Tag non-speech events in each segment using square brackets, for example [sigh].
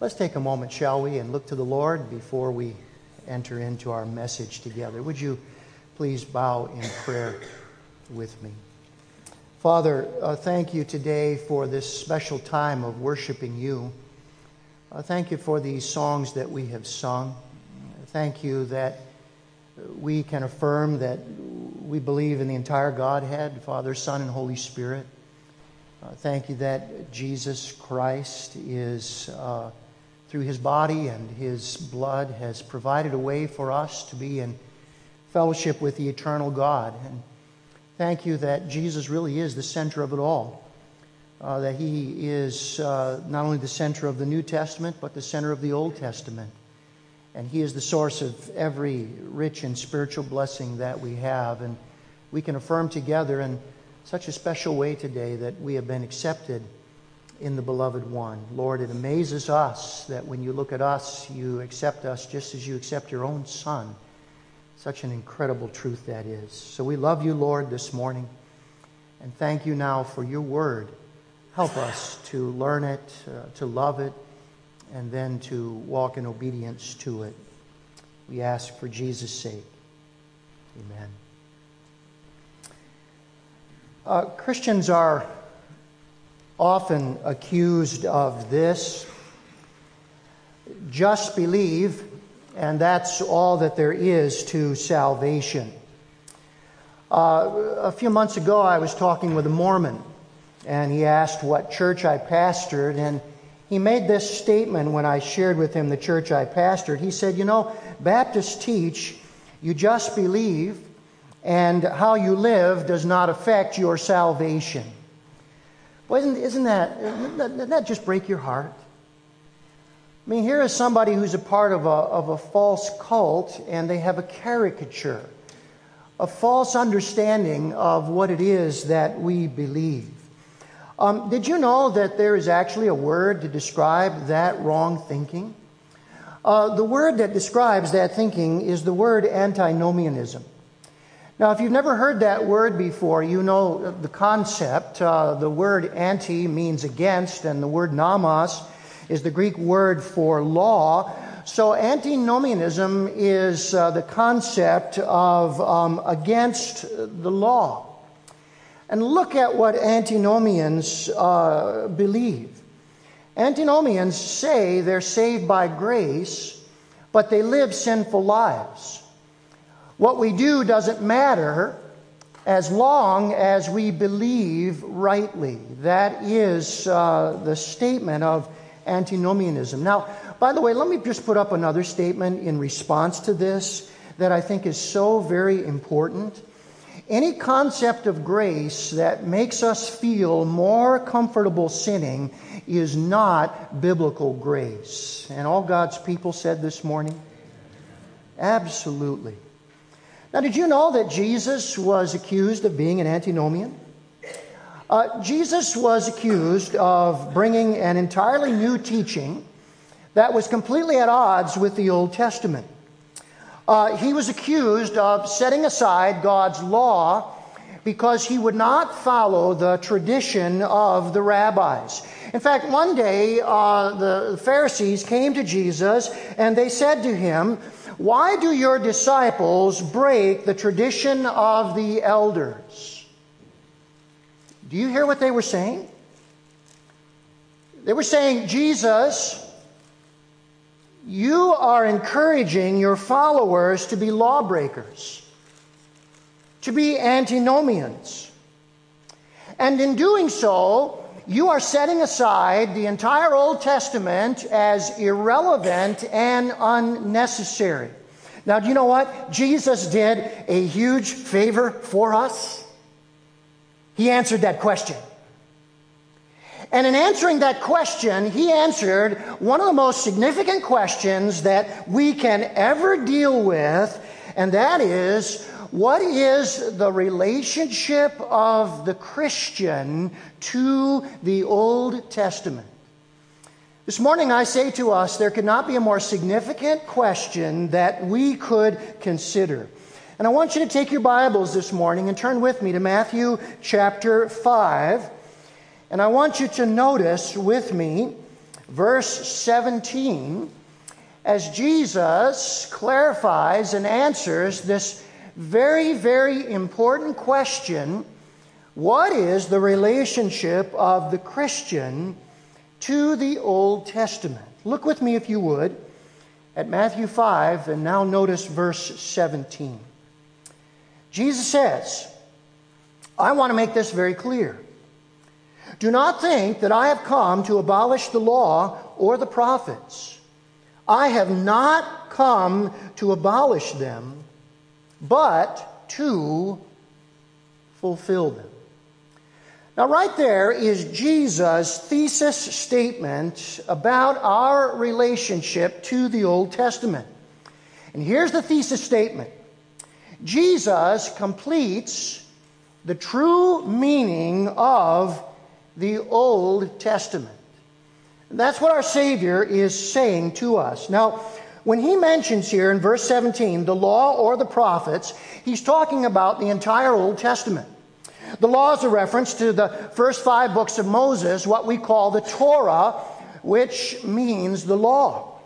Let's take a moment, shall we, and look to the Lord before we enter into our message together. Would you please bow in prayer with me? Father, uh, thank you today for this special time of worshiping you. Uh, thank you for these songs that we have sung. Thank you that we can affirm that we believe in the entire Godhead, Father, Son, and Holy Spirit. Uh, thank you that Jesus Christ is, uh, through his body and his blood, has provided a way for us to be in fellowship with the eternal God. And thank you that Jesus really is the center of it all. Uh, that he is uh, not only the center of the New Testament, but the center of the Old Testament. And he is the source of every rich and spiritual blessing that we have. And we can affirm together in such a special way today that we have been accepted in the beloved one. Lord, it amazes us that when you look at us, you accept us just as you accept your own son. Such an incredible truth that is. So we love you, Lord, this morning. And thank you now for your word. Help us to learn it, uh, to love it, and then to walk in obedience to it. We ask for Jesus' sake. Amen. Uh, Christians are often accused of this just believe, and that's all that there is to salvation. Uh, a few months ago, I was talking with a Mormon, and he asked what church I pastored, and he made this statement when I shared with him the church I pastored. He said, You know, Baptists teach you just believe, and how you live does not affect your salvation. Well, isn't, isn't that, that just break your heart? I mean, here is somebody who's a part of a, of a false cult, and they have a caricature, a false understanding of what it is that we believe. Um, did you know that there is actually a word to describe that wrong thinking? Uh, the word that describes that thinking is the word antinomianism. Now, if you've never heard that word before, you know the concept. Uh, the word anti means against, and the word nomos is the Greek word for law. So, antinomianism is uh, the concept of um, against the law. And look at what antinomians uh, believe. Antinomians say they're saved by grace, but they live sinful lives. What we do doesn't matter as long as we believe rightly. That is uh, the statement of antinomianism. Now, by the way, let me just put up another statement in response to this that I think is so very important. Any concept of grace that makes us feel more comfortable sinning is not biblical grace. And all God's people said this morning? Absolutely. Now, did you know that Jesus was accused of being an antinomian? Uh, Jesus was accused of bringing an entirely new teaching that was completely at odds with the Old Testament. Uh, he was accused of setting aside God's law because he would not follow the tradition of the rabbis. In fact, one day uh, the Pharisees came to Jesus and they said to him, why do your disciples break the tradition of the elders? Do you hear what they were saying? They were saying, Jesus, you are encouraging your followers to be lawbreakers, to be antinomians. And in doing so, you are setting aside the entire Old Testament as irrelevant and unnecessary. Now, do you know what? Jesus did a huge favor for us. He answered that question. And in answering that question, he answered one of the most significant questions that we can ever deal with, and that is what is the relationship of the Christian to the Old Testament? This morning, I say to us, there could not be a more significant question that we could consider. And I want you to take your Bibles this morning and turn with me to Matthew chapter 5. And I want you to notice with me verse 17, as Jesus clarifies and answers this very, very important question what is the relationship of the Christian to the Old Testament? Look with me, if you would, at Matthew 5, and now notice verse 17. Jesus says, I want to make this very clear. Do not think that I have come to abolish the law or the prophets. I have not come to abolish them, but to fulfill them. Now, right there is Jesus' thesis statement about our relationship to the Old Testament. And here's the thesis statement Jesus completes the true meaning of the Old Testament. That's what our Savior is saying to us. Now, when he mentions here in verse 17 the law or the prophets, he's talking about the entire Old Testament. The law is a reference to the first five books of Moses, what we call the Torah, which means the law.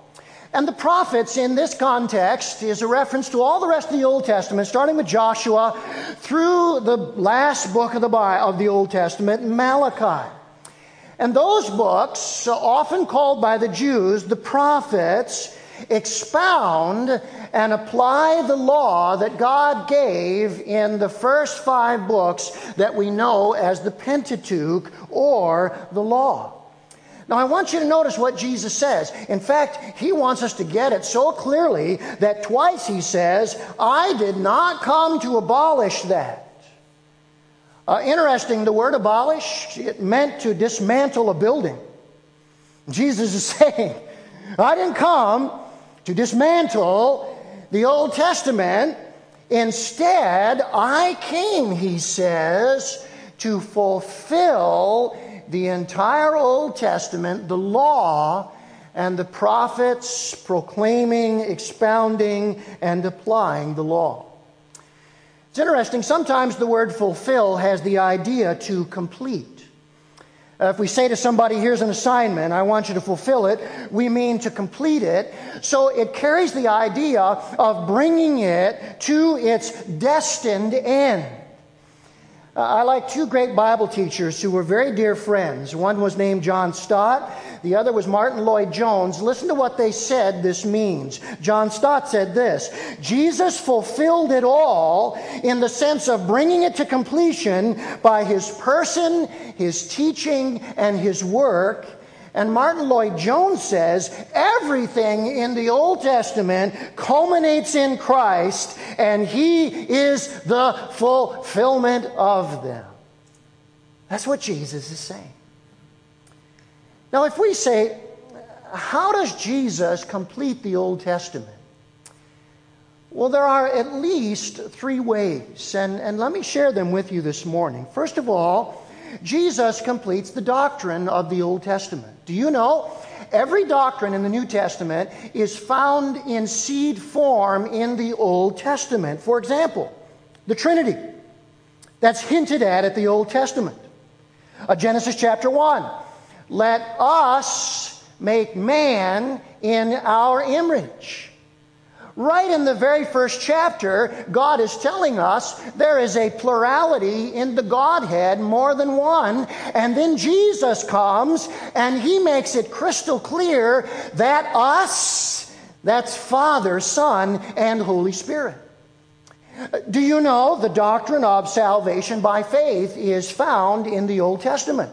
And the prophets in this context is a reference to all the rest of the Old Testament, starting with Joshua through the last book of the, of the Old Testament, Malachi. And those books, often called by the Jews the prophets, expound and apply the law that God gave in the first five books that we know as the Pentateuch or the law. Now, I want you to notice what Jesus says. In fact, he wants us to get it so clearly that twice he says, I did not come to abolish that. Uh, interesting, the word abolish, it meant to dismantle a building. Jesus is [laughs] saying, I didn't come to dismantle the Old Testament. Instead, I came, he says, to fulfill the entire Old Testament, the law, and the prophets proclaiming, expounding, and applying the law. It's interesting, sometimes the word fulfill has the idea to complete. Uh, if we say to somebody, here's an assignment, I want you to fulfill it, we mean to complete it. So it carries the idea of bringing it to its destined end. Uh, I like two great Bible teachers who were very dear friends. One was named John Stott, the other was Martyn Lloyd-Jones. Listen to what they said this means. John Stott said this Jesus fulfilled it all in the sense of bringing it to completion by his person, his teaching, and his work. And Martyn Lloyd-Jones says everything in the Old Testament culminates in Christ, and He is the fulfillment of them. That's what Jesus is saying. Now, if we say, how does Jesus complete the Old Testament? Well, there are at least three ways, and, and let me share them with you this morning. First of all, Jesus completes the doctrine of the Old Testament. Do you know? Every doctrine in the New Testament is found in seed form in the Old Testament. For example, the Trinity. That's hinted at at the Old Testament. Uh, Genesis chapter 1. Let us make man in our image. Right in the very first chapter, God is telling us there is a plurality in the Godhead, more than one. And then Jesus comes and he makes it crystal clear that us, that's Father, Son, and Holy Spirit. Do you know the doctrine of salvation by faith is found in the Old Testament?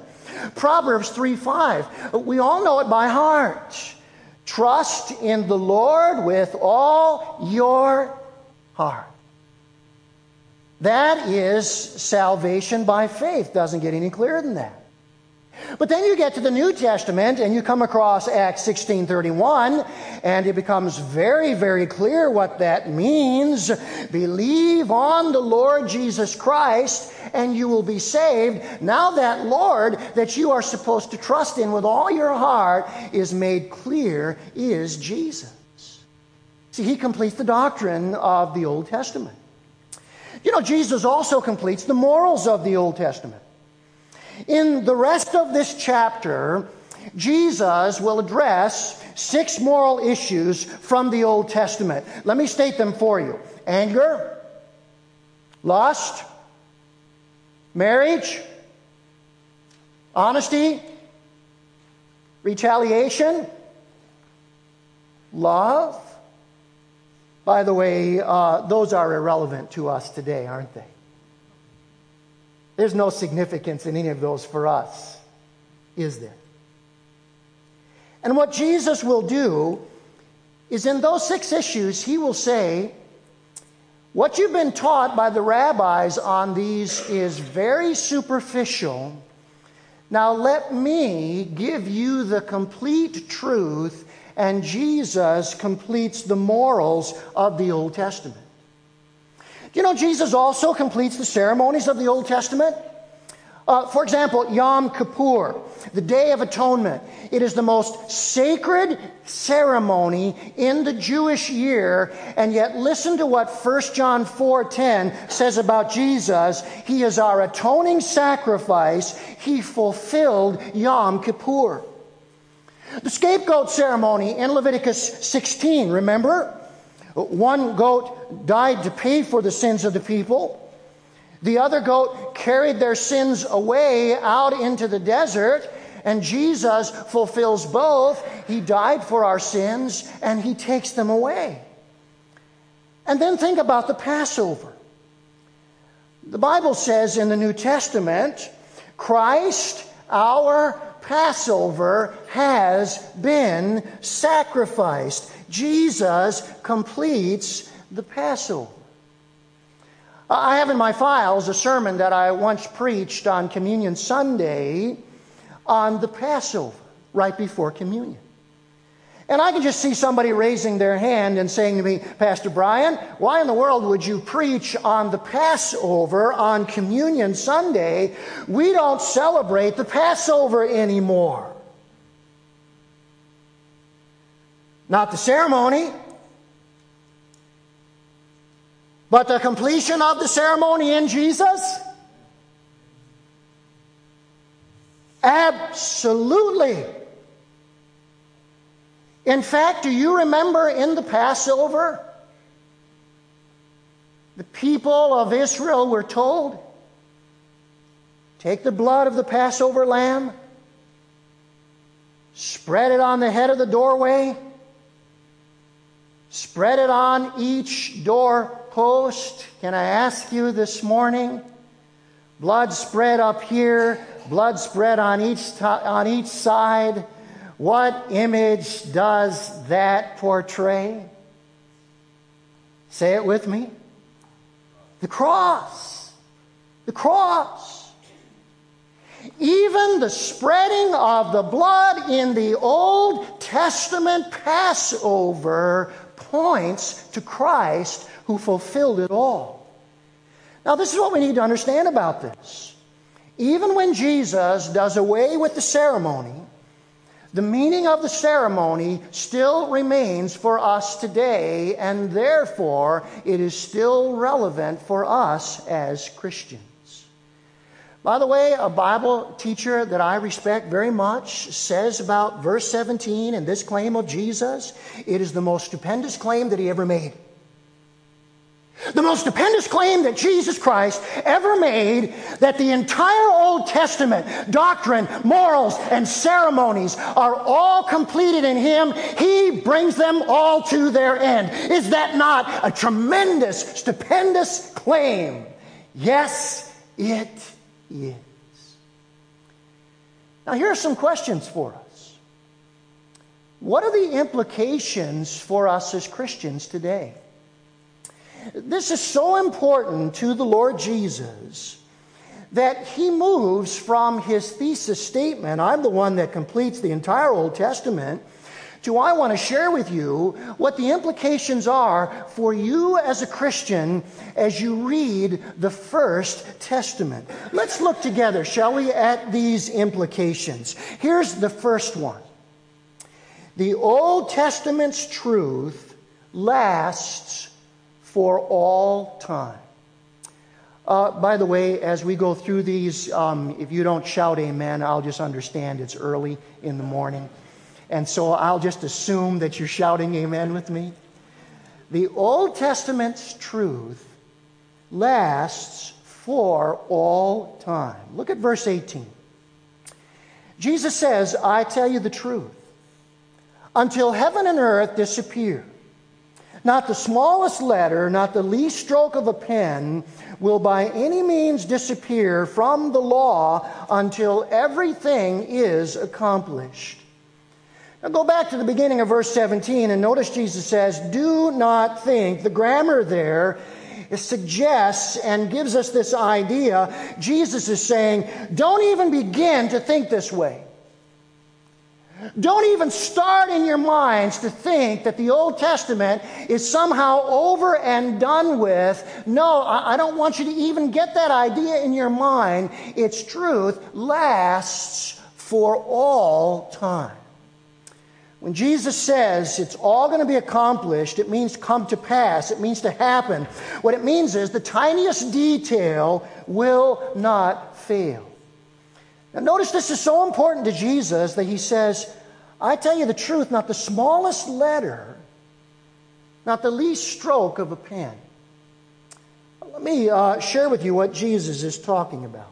Proverbs 3 5. We all know it by heart. Trust in the Lord with all your heart. That is salvation by faith. Doesn't get any clearer than that. But then you get to the New Testament and you come across Acts 16:31 and it becomes very very clear what that means. Believe on the Lord Jesus Christ and you will be saved. Now that Lord that you are supposed to trust in with all your heart is made clear is Jesus. See, he completes the doctrine of the Old Testament. You know, Jesus also completes the morals of the Old Testament. In the rest of this chapter, Jesus will address six moral issues from the Old Testament. Let me state them for you anger, lust, marriage, honesty, retaliation, love. By the way, uh, those are irrelevant to us today, aren't they? There's no significance in any of those for us, is there? And what Jesus will do is in those six issues, he will say, What you've been taught by the rabbis on these is very superficial. Now let me give you the complete truth, and Jesus completes the morals of the Old Testament. You know Jesus also completes the ceremonies of the Old Testament? Uh, for example, Yom Kippur, the Day of Atonement. It is the most sacred ceremony in the Jewish year, and yet listen to what 1 John 4:10 says about Jesus. He is our atoning sacrifice. He fulfilled Yom Kippur. The scapegoat ceremony in Leviticus 16, remember? One goat died to pay for the sins of the people. The other goat carried their sins away out into the desert, and Jesus fulfills both. He died for our sins, and He takes them away. And then think about the Passover. The Bible says in the New Testament, Christ, our Passover, has been sacrificed. Jesus completes the Passover. I have in my files a sermon that I once preached on Communion Sunday on the Passover, right before communion. And I can just see somebody raising their hand and saying to me, Pastor Brian, why in the world would you preach on the Passover on Communion Sunday? We don't celebrate the Passover anymore. Not the ceremony, but the completion of the ceremony in Jesus? Absolutely. In fact, do you remember in the Passover? The people of Israel were told take the blood of the Passover lamb, spread it on the head of the doorway, spread it on each doorpost. can I ask you this morning? Blood spread up here, blood spread on each, on each side. What image does that portray? Say it with me. The cross. The cross. Even the spreading of the blood in the Old Testament Passover points to Christ who fulfilled it all. Now, this is what we need to understand about this. Even when Jesus does away with the ceremony, the meaning of the ceremony still remains for us today, and therefore it is still relevant for us as Christians. By the way, a Bible teacher that I respect very much says about verse 17 and this claim of Jesus, it is the most stupendous claim that he ever made. The most stupendous claim that Jesus Christ ever made that the entire Old Testament doctrine, morals, and ceremonies are all completed in Him. He brings them all to their end. Is that not a tremendous, stupendous claim? Yes, it is. Now, here are some questions for us. What are the implications for us as Christians today? This is so important to the Lord Jesus that he moves from his thesis statement, I'm the one that completes the entire Old Testament, to I want to share with you what the implications are for you as a Christian as you read the First Testament. Let's look together, shall we, at these implications. Here's the first one The Old Testament's truth lasts for all time. Uh, by the way, as we go through these, um, if you don't shout amen, I'll just understand it's early in the morning. And so I'll just assume that you're shouting amen with me. The Old Testament's truth lasts for all time. Look at verse 18. Jesus says, I tell you the truth. Until heaven and earth disappear, not the smallest letter, not the least stroke of a pen will by any means disappear from the law until everything is accomplished. Now go back to the beginning of verse 17 and notice Jesus says, Do not think. The grammar there suggests and gives us this idea. Jesus is saying, Don't even begin to think this way. Don't even start in your minds to think that the Old Testament is somehow over and done with. No, I don't want you to even get that idea in your mind. Its truth lasts for all time. When Jesus says it's all going to be accomplished, it means come to pass, it means to happen. What it means is the tiniest detail will not fail. Now, notice this is so important to Jesus that he says, I tell you the truth, not the smallest letter, not the least stroke of a pen. Let me uh, share with you what Jesus is talking about.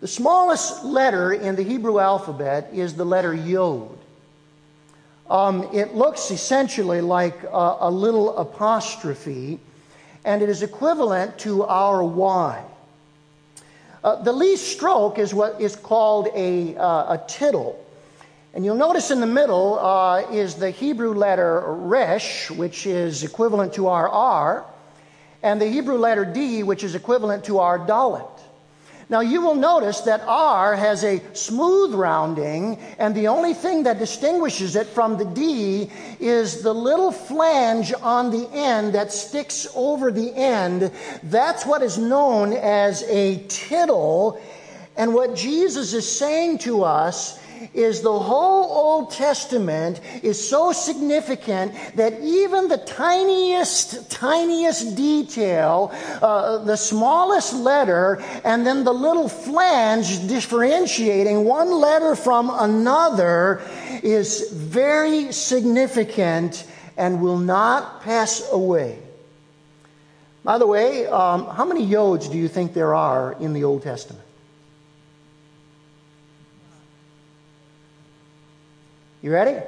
The smallest letter in the Hebrew alphabet is the letter Yod. Um, it looks essentially like a, a little apostrophe, and it is equivalent to our Y. Uh, the least stroke is what is called a, uh, a tittle. And you'll notice in the middle uh, is the Hebrew letter resh, which is equivalent to our R, and the Hebrew letter D, which is equivalent to our dalet. Now you will notice that R has a smooth rounding, and the only thing that distinguishes it from the D is the little flange on the end that sticks over the end. That's what is known as a tittle. And what Jesus is saying to us is the whole Old Testament is so significant that even the tiniest, tiniest detail, uh, the smallest letter, and then the little flange differentiating one letter from another is very significant and will not pass away. By the way, um, how many yods do you think there are in the Old Testament? You ready?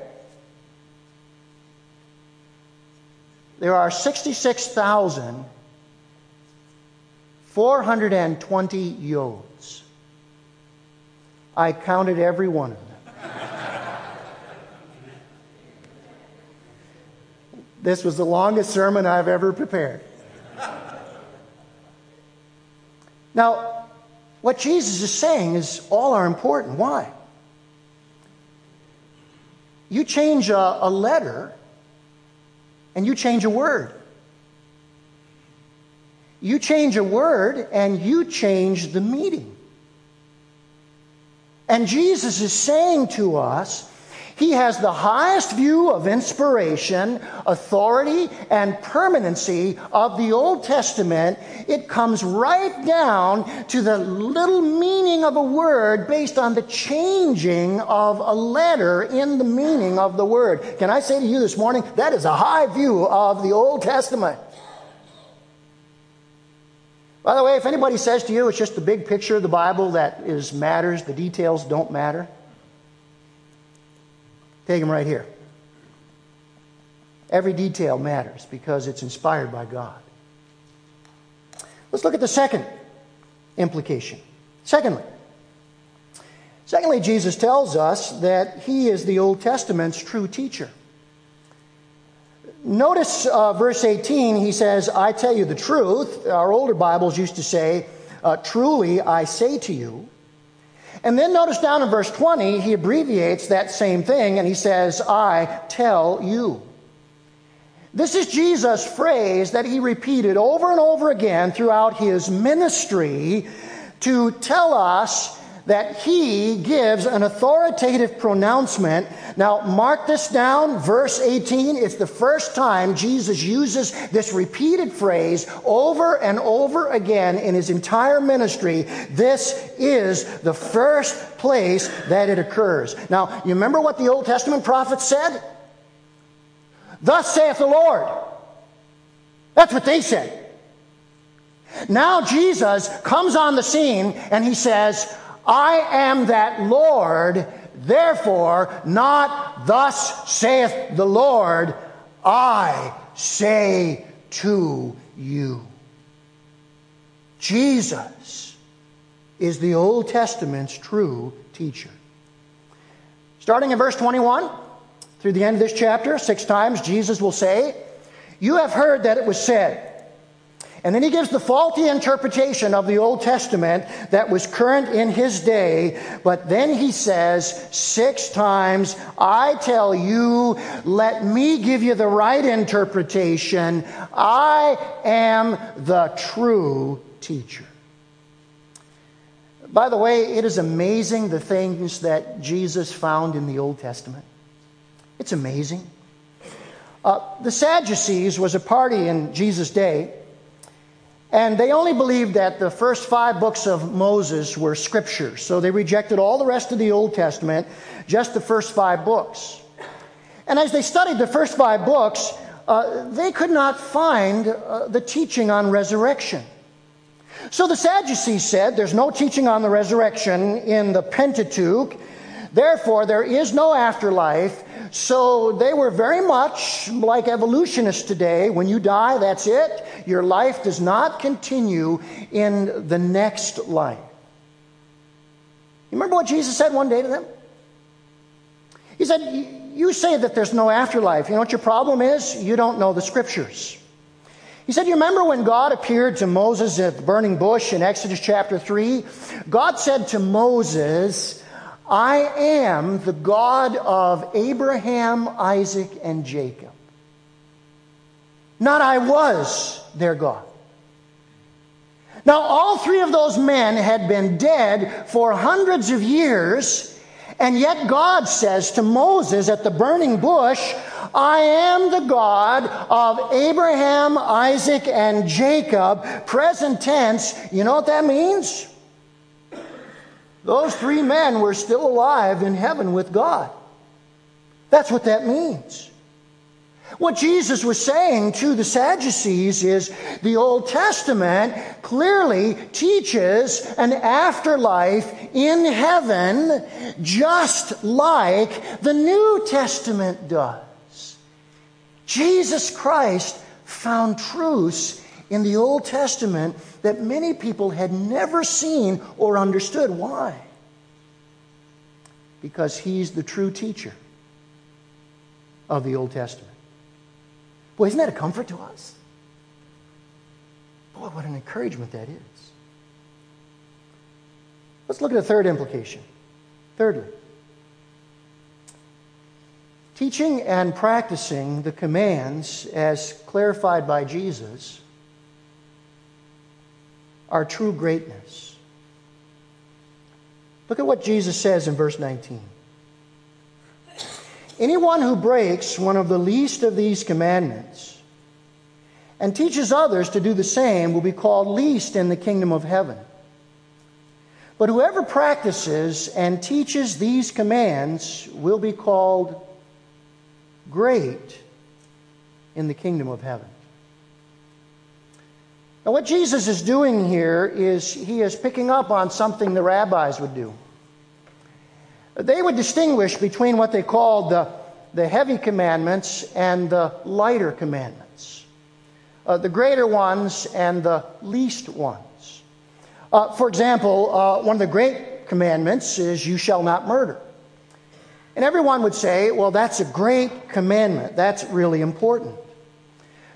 There are 66,420 yods. I counted every one of them. this was the longest sermon I've ever prepared. Now, what Jesus is saying is all are important. Why? You change a, a letter and you change a word. You change a word and you change the meaning. And Jesus is saying to us he has the highest view of inspiration, authority, and permanency of the Old Testament. It comes right down to the little meaning of a word based on the changing of a letter in the meaning of the word. Can I say to you this morning, that is a high view of the Old Testament. By the way, if anybody says to you it's just the big picture of the Bible that is matters, the details don't matter. Take them right here. Every detail matters because it's inspired by God. Let's look at the second implication. Secondly, secondly, Jesus tells us that he is the Old Testament's true teacher. Notice uh, verse 18, he says, I tell you the truth. Our older Bibles used to say, uh, Truly I say to you. And then notice down in verse 20, he abbreviates that same thing and he says, I tell you. This is Jesus' phrase that he repeated over and over again throughout his ministry to tell us that he gives an authoritative pronouncement. Now, mark this down, verse 18. It's the first time Jesus uses this repeated phrase over and over again in his entire ministry. This is the first place that it occurs. Now, you remember what the Old Testament prophets said? Thus saith the Lord. That's what they said. Now Jesus comes on the scene and he says, I am that Lord, therefore, not thus saith the Lord, I say to you. Jesus is the Old Testament's true teacher. Starting in verse 21 through the end of this chapter, six times Jesus will say, You have heard that it was said, and then he gives the faulty interpretation of the Old Testament that was current in his day. But then he says six times, I tell you, let me give you the right interpretation. I am the true teacher. By the way, it is amazing the things that Jesus found in the Old Testament. It's amazing. Uh, the Sadducees was a party in Jesus' day and they only believed that the first five books of Moses were scripture. So they rejected all the rest of the Old Testament, just the first five books. And as they studied the first five books, uh, they could not find uh, the teaching on resurrection. So the Sadducees said there's no teaching on the resurrection in the Pentateuch. Therefore, there is no afterlife. So they were very much like evolutionists today. When you die, that's it. Your life does not continue in the next life. You remember what Jesus said one day to them? He said, You say that there's no afterlife. You know what your problem is? You don't know the scriptures. He said, You remember when God appeared to Moses at the burning bush in Exodus chapter 3? God said to Moses, I am the God of Abraham, Isaac, and Jacob. Not I was their God. Now, all three of those men had been dead for hundreds of years, and yet God says to Moses at the burning bush, I am the God of Abraham, Isaac, and Jacob. Present tense, you know what that means? Those three men were still alive in heaven with God. That's what that means. What Jesus was saying to the Sadducees is the Old Testament clearly teaches an afterlife in heaven just like the New Testament does. Jesus Christ found truths in the Old Testament that many people had never seen or understood. Why? Because he's the true teacher of the Old Testament. Boy, isn't that a comfort to us? Boy, what an encouragement that is. Let's look at a third implication. Thirdly, teaching and practicing the commands as clarified by Jesus our true greatness. Look at what Jesus says in verse 19. Anyone who breaks one of the least of these commandments and teaches others to do the same will be called least in the kingdom of heaven. But whoever practices and teaches these commands will be called great in the kingdom of heaven. Now, what Jesus is doing here is he is picking up on something the rabbis would do. They would distinguish between what they called the, the heavy commandments and the lighter commandments, uh, the greater ones and the least ones. Uh, for example, uh, one of the great commandments is, You shall not murder. And everyone would say, Well, that's a great commandment. That's really important.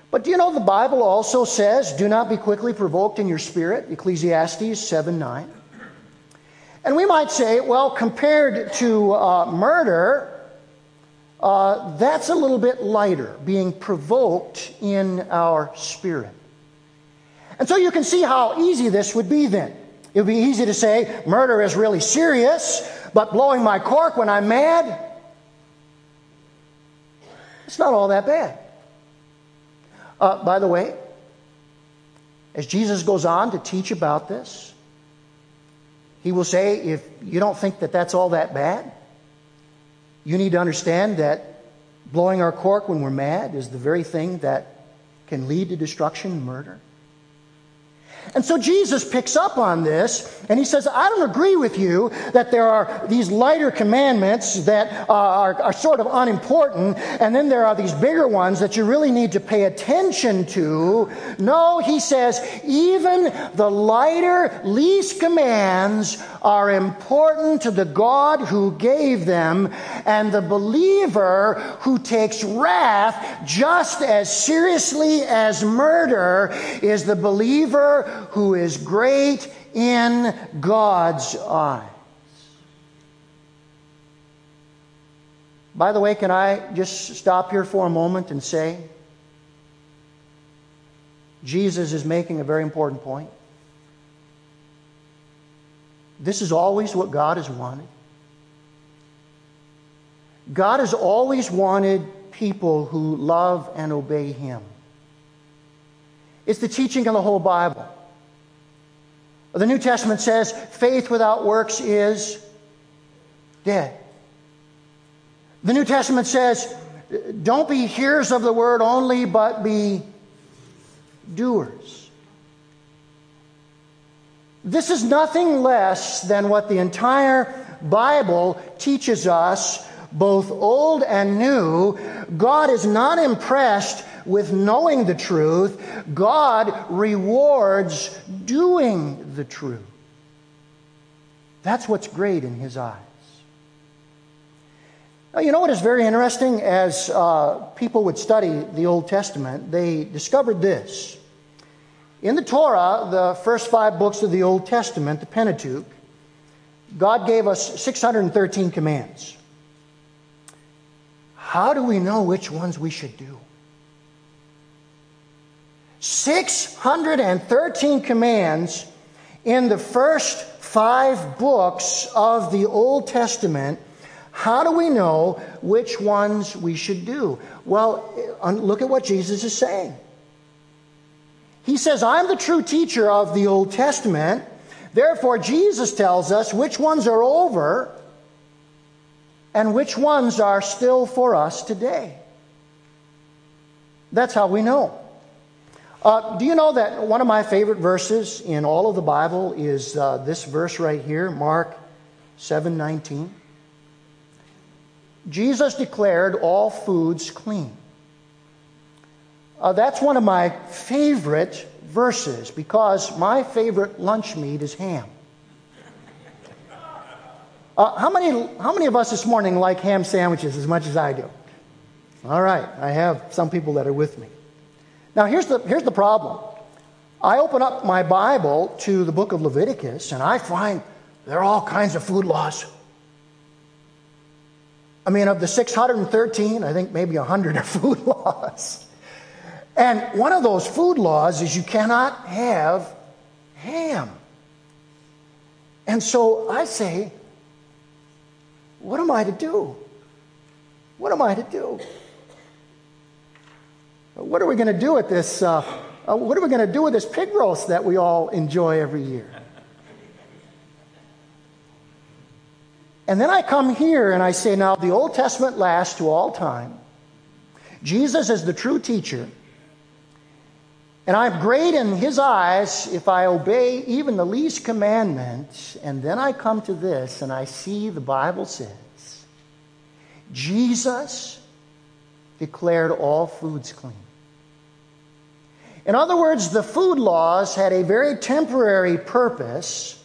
But do you know the Bible also says, do not be quickly provoked in your spirit, Ecclesiastes 7 9. And we might say, well, compared to uh, murder, uh, that's a little bit lighter, being provoked in our spirit. And so you can see how easy this would be then. It would be easy to say murder is really serious, but blowing my cork when I'm mad, it's not all that bad. Uh, by the way, as Jesus goes on to teach about this, he will say, if you don't think that that's all that bad, you need to understand that blowing our cork when we're mad is the very thing that can lead to destruction and murder. And so Jesus picks up on this and he says, I don't agree with you that there are these lighter commandments that are, are sort of unimportant, and then there are these bigger ones that you really need to pay attention to. No, he says, even the lighter, least commands are important to the God who gave them, and the believer who takes wrath just as seriously as murder is the believer who is great in God's eyes. By the way, can I just stop here for a moment and say, Jesus is making a very important point. This is always what God has wanted. God has always wanted people who love and obey Him. It's the teaching of the whole Bible. The New Testament says faith without works is dead. The New Testament says don't be hearers of the word only, but be doers. This is nothing less than what the entire Bible teaches us, both old and new. God is not impressed with knowing the truth, God rewards doing the truth. That's what's great in His eyes. Now, you know what is very interesting? As uh, people would study the Old Testament, they discovered this. In the Torah, the first five books of the Old Testament, the Pentateuch, God gave us 613 commands. How do we know which ones we should do? 613 commands in the first five books of the Old Testament. How do we know which ones we should do? Well, uh, look at what Jesus is saying. He says, I'm the true teacher of the Old Testament. Therefore, Jesus tells us which ones are over and which ones are still for us today. That's how we know. Uh, do you know that one of my favorite verses in all of the Bible is uh, this verse right here, Mark 7:19? Jesus declared all foods clean. Uh, that's one of my favorite verses because my favorite lunch meat is ham. Uh, how, many, how many of us this morning like ham sandwiches as much as I do? All right, I have some people that are with me. Now, here's the, here's the problem. I open up my Bible to the book of Leviticus, and I find there are all kinds of food laws. I mean, of the 613, I think maybe 100 are [laughs] food laws. And one of those food laws is you cannot have ham. And so I say, what am I to do? What am I to do? What are we going to do with this? Uh, uh, what are we going to do with this pig roast that we all enjoy every year? And then I come here and I say, now the Old Testament lasts to all time. Jesus is the true teacher. And I'm great in his eyes if I obey even the least commandment. And then I come to this and I see the Bible says Jesus declared all foods clean. In other words, the food laws had a very temporary purpose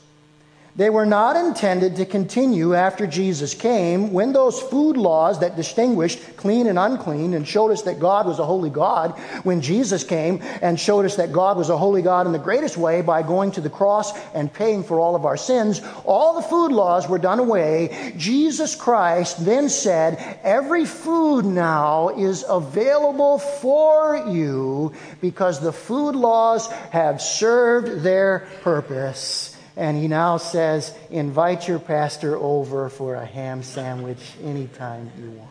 they were not intended to continue after Jesus came when those food laws that distinguished clean and unclean and showed us that God was a holy God, when Jesus came and showed us that God was a holy God in the greatest way by going to the cross and paying for all of our sins, all the food laws were done away. Jesus Christ then said, Every food now is available for you because the food laws have served their purpose and he now says, invite your pastor over for a ham sandwich anytime you want.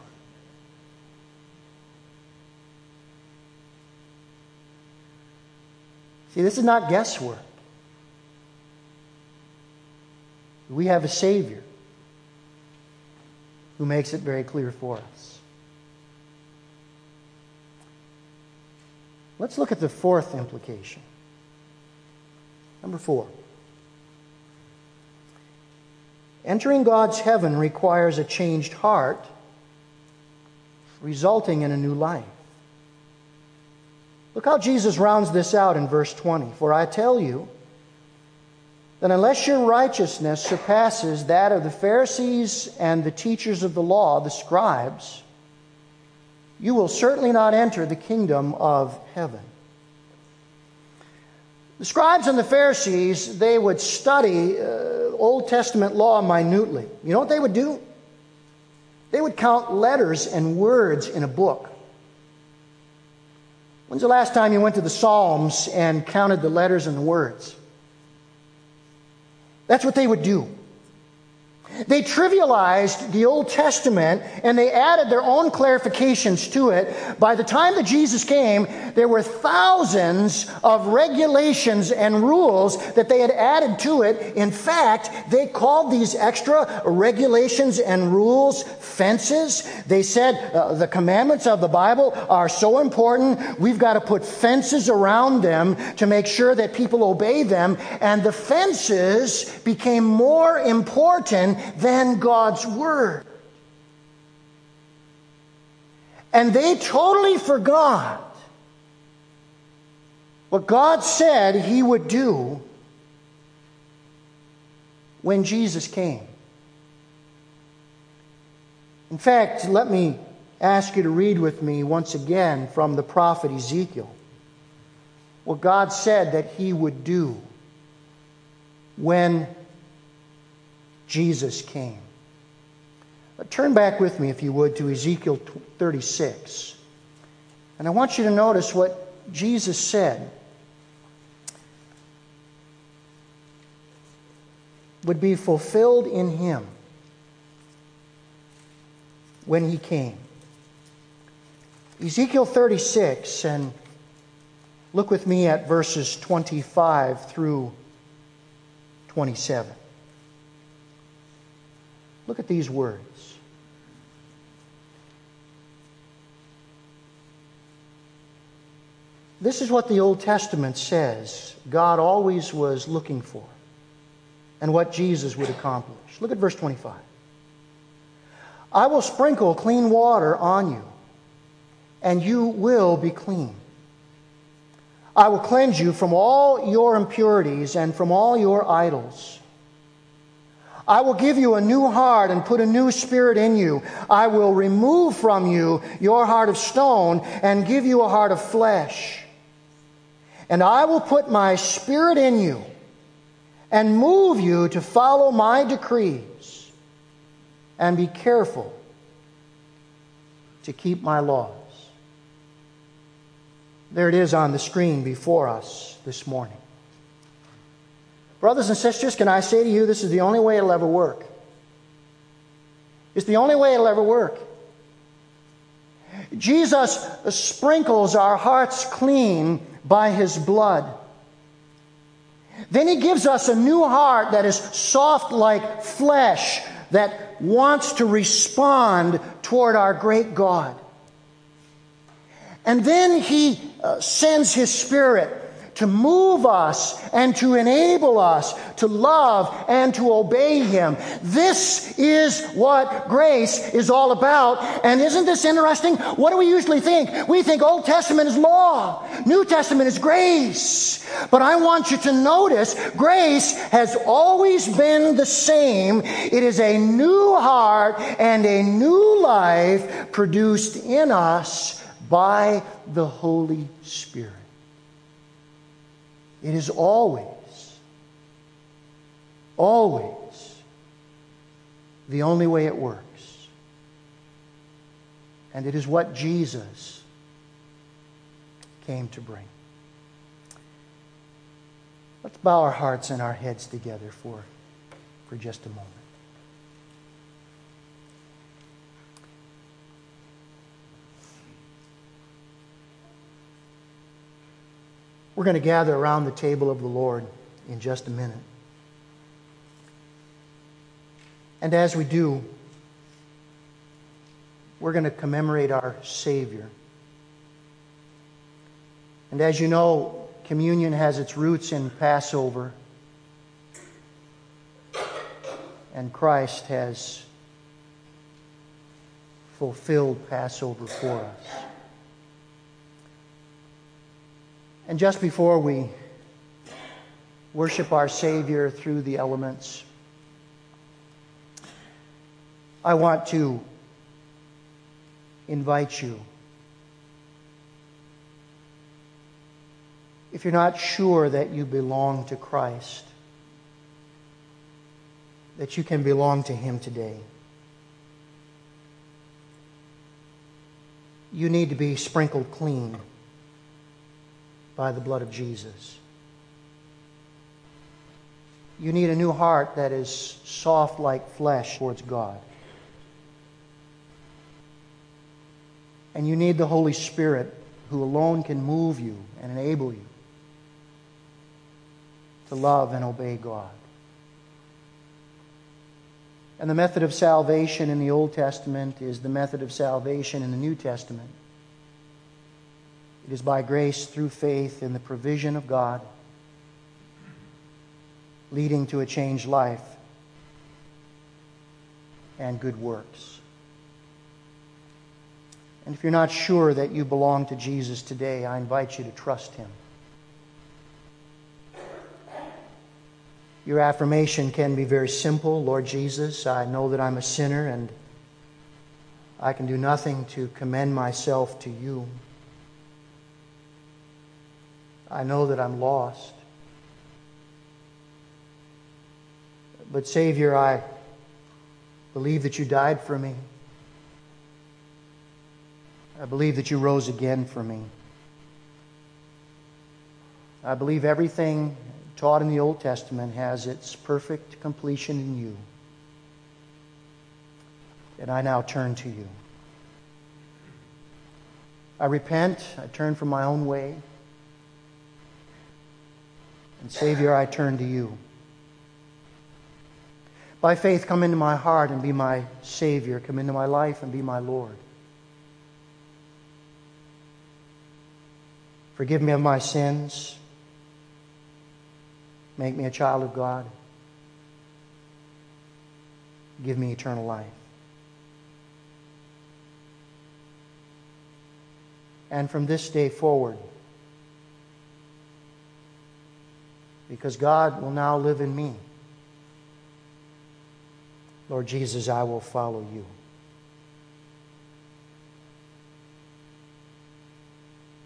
See, this is not guesswork. We have a Savior who makes it very clear for us. Let's look at the fourth implication. Number four. Entering God's heaven requires a changed heart, resulting in a new life. Look how Jesus rounds this out in verse 20. For I tell you that unless your righteousness surpasses that of the Pharisees and the teachers of the law, the scribes, you will certainly not enter the kingdom of heaven. The scribes and the Pharisees, they would study uh, Old Testament law minutely. You know what they would do? They would count letters and words in a book. When's the last time you went to the Psalms and counted the letters and the words? That's what they would do. They trivialized the Old Testament and they added their own clarifications to it. By the time that Jesus came, there were thousands of regulations and rules that they had added to it. In fact, they called these extra regulations and rules fences. They said uh, the commandments of the Bible are so important, we've got to put fences around them to make sure that people obey them. And the fences became more important than God's Word. And they totally forgot what God said He would do when Jesus came. In fact, let me ask you to read with me once again from the prophet Ezekiel what God said that He would do when Jesus came. Turn back with me, if you would, to Ezekiel 36. And I want you to notice what Jesus said would be fulfilled in him when he came. Ezekiel 36, and look with me at verses 25 through 27. Look at these words. This is what the Old Testament says God always was looking for and what Jesus would accomplish. Look at verse 25. I will sprinkle clean water on you, and you will be clean. I will cleanse you from all your impurities and from all your idols. I will give you a new heart and put a new spirit in you. I will remove from you your heart of stone and give you a heart of flesh. And I will put my spirit in you and move you to follow my decrees and be careful to keep my laws. There it is on the screen before us this morning. Brothers and sisters, can I say to you, this is the only way it'll ever work. It's the only way it'll ever work. Jesus sprinkles our hearts clean by his blood. Then he gives us a new heart that is soft like flesh, that wants to respond toward our great God. And then he uh, sends his spirit to move us and to enable us to love and to obey Him. This is what grace is all about. And isn't this interesting? What do we usually think? We think Old Testament is law, New Testament is grace. But I want you to notice grace has always been the same. It is a new heart and a new life produced in us by the Holy Spirit. It is always, always the only way it works. And it is what Jesus came to bring. Let's bow our hearts and our heads together for, for just a moment. We're going to gather around the table of the Lord in just a minute. And as we do, we're going to commemorate our Savior. And as you know, communion has its roots in Passover, and Christ has fulfilled Passover for us. And just before we worship our Savior through the elements, I want to invite you. If you're not sure that you belong to Christ, that you can belong to Him today. You need to be sprinkled clean by the blood of Jesus. You need a new heart that is soft like flesh towards God. And you need the Holy Spirit who alone can move you and enable you to love and obey God. And the method of salvation in the Old Testament is the method of salvation in the New Testament. It is by grace through faith in the provision of God, leading to a changed life and good works. And if you're not sure that you belong to Jesus today, I invite you to trust Him. Your affirmation can be very simple Lord Jesus, I know that I'm a sinner and I can do nothing to commend myself to you. I know that I'm lost. But, Savior, I believe that you died for me. I believe that you rose again for me. I believe everything taught in the Old Testament has its perfect completion in you. And I now turn to you. I repent. I turn from my own way. And Savior, I turn to you. By faith, come into my heart and be my Savior. Come into my life and be my Lord. Forgive me of my sins. Make me a child of God. Give me eternal life. And from this day forward, because God will now live in me, Lord Jesus, I will follow you.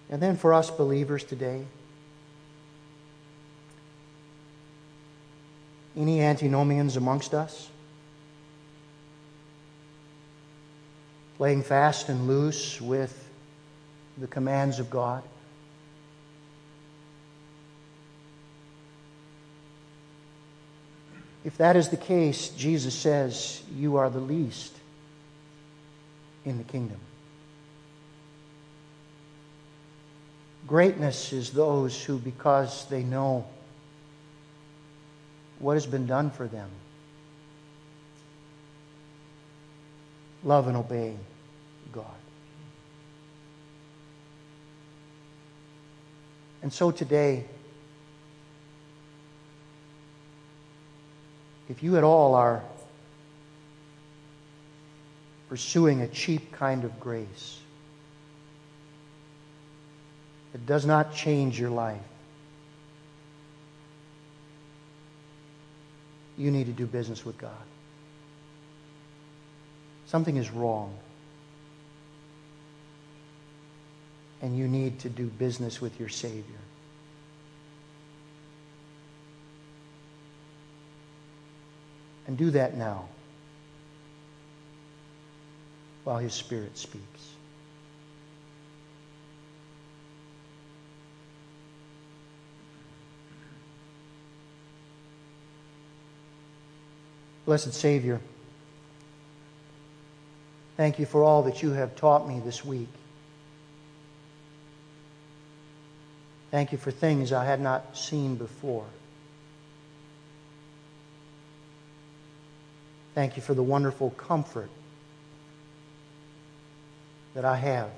And then for us believers today, any antinomians amongst us? Playing fast and loose with the commands of God? If that is the case, Jesus says, You are the least in the kingdom. Greatness is those who, because they know what has been done for them, love and obey God. And so today, if you at all are pursuing a cheap kind of grace, it does not change your life. You need to do business with God. Something is wrong. And you need to do business with your Savior. and do that now while His Spirit speaks. Blessed Savior, thank you for all that you have taught me this week. Thank you for things I had not seen before. Thank you for the wonderful comfort that I have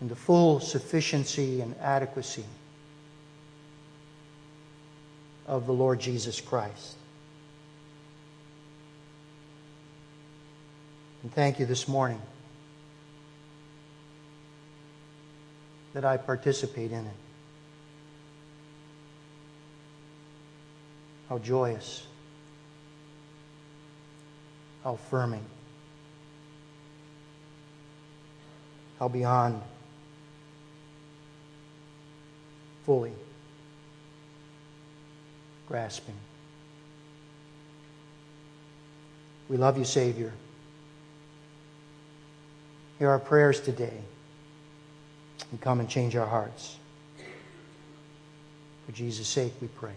in the full sufficiency and adequacy of the Lord Jesus Christ. And thank you this morning that I participate in it. How joyous, how affirming, how beyond fully grasping. We love you, Savior. Hear our prayers today and come and change our hearts. For Jesus' sake, we pray.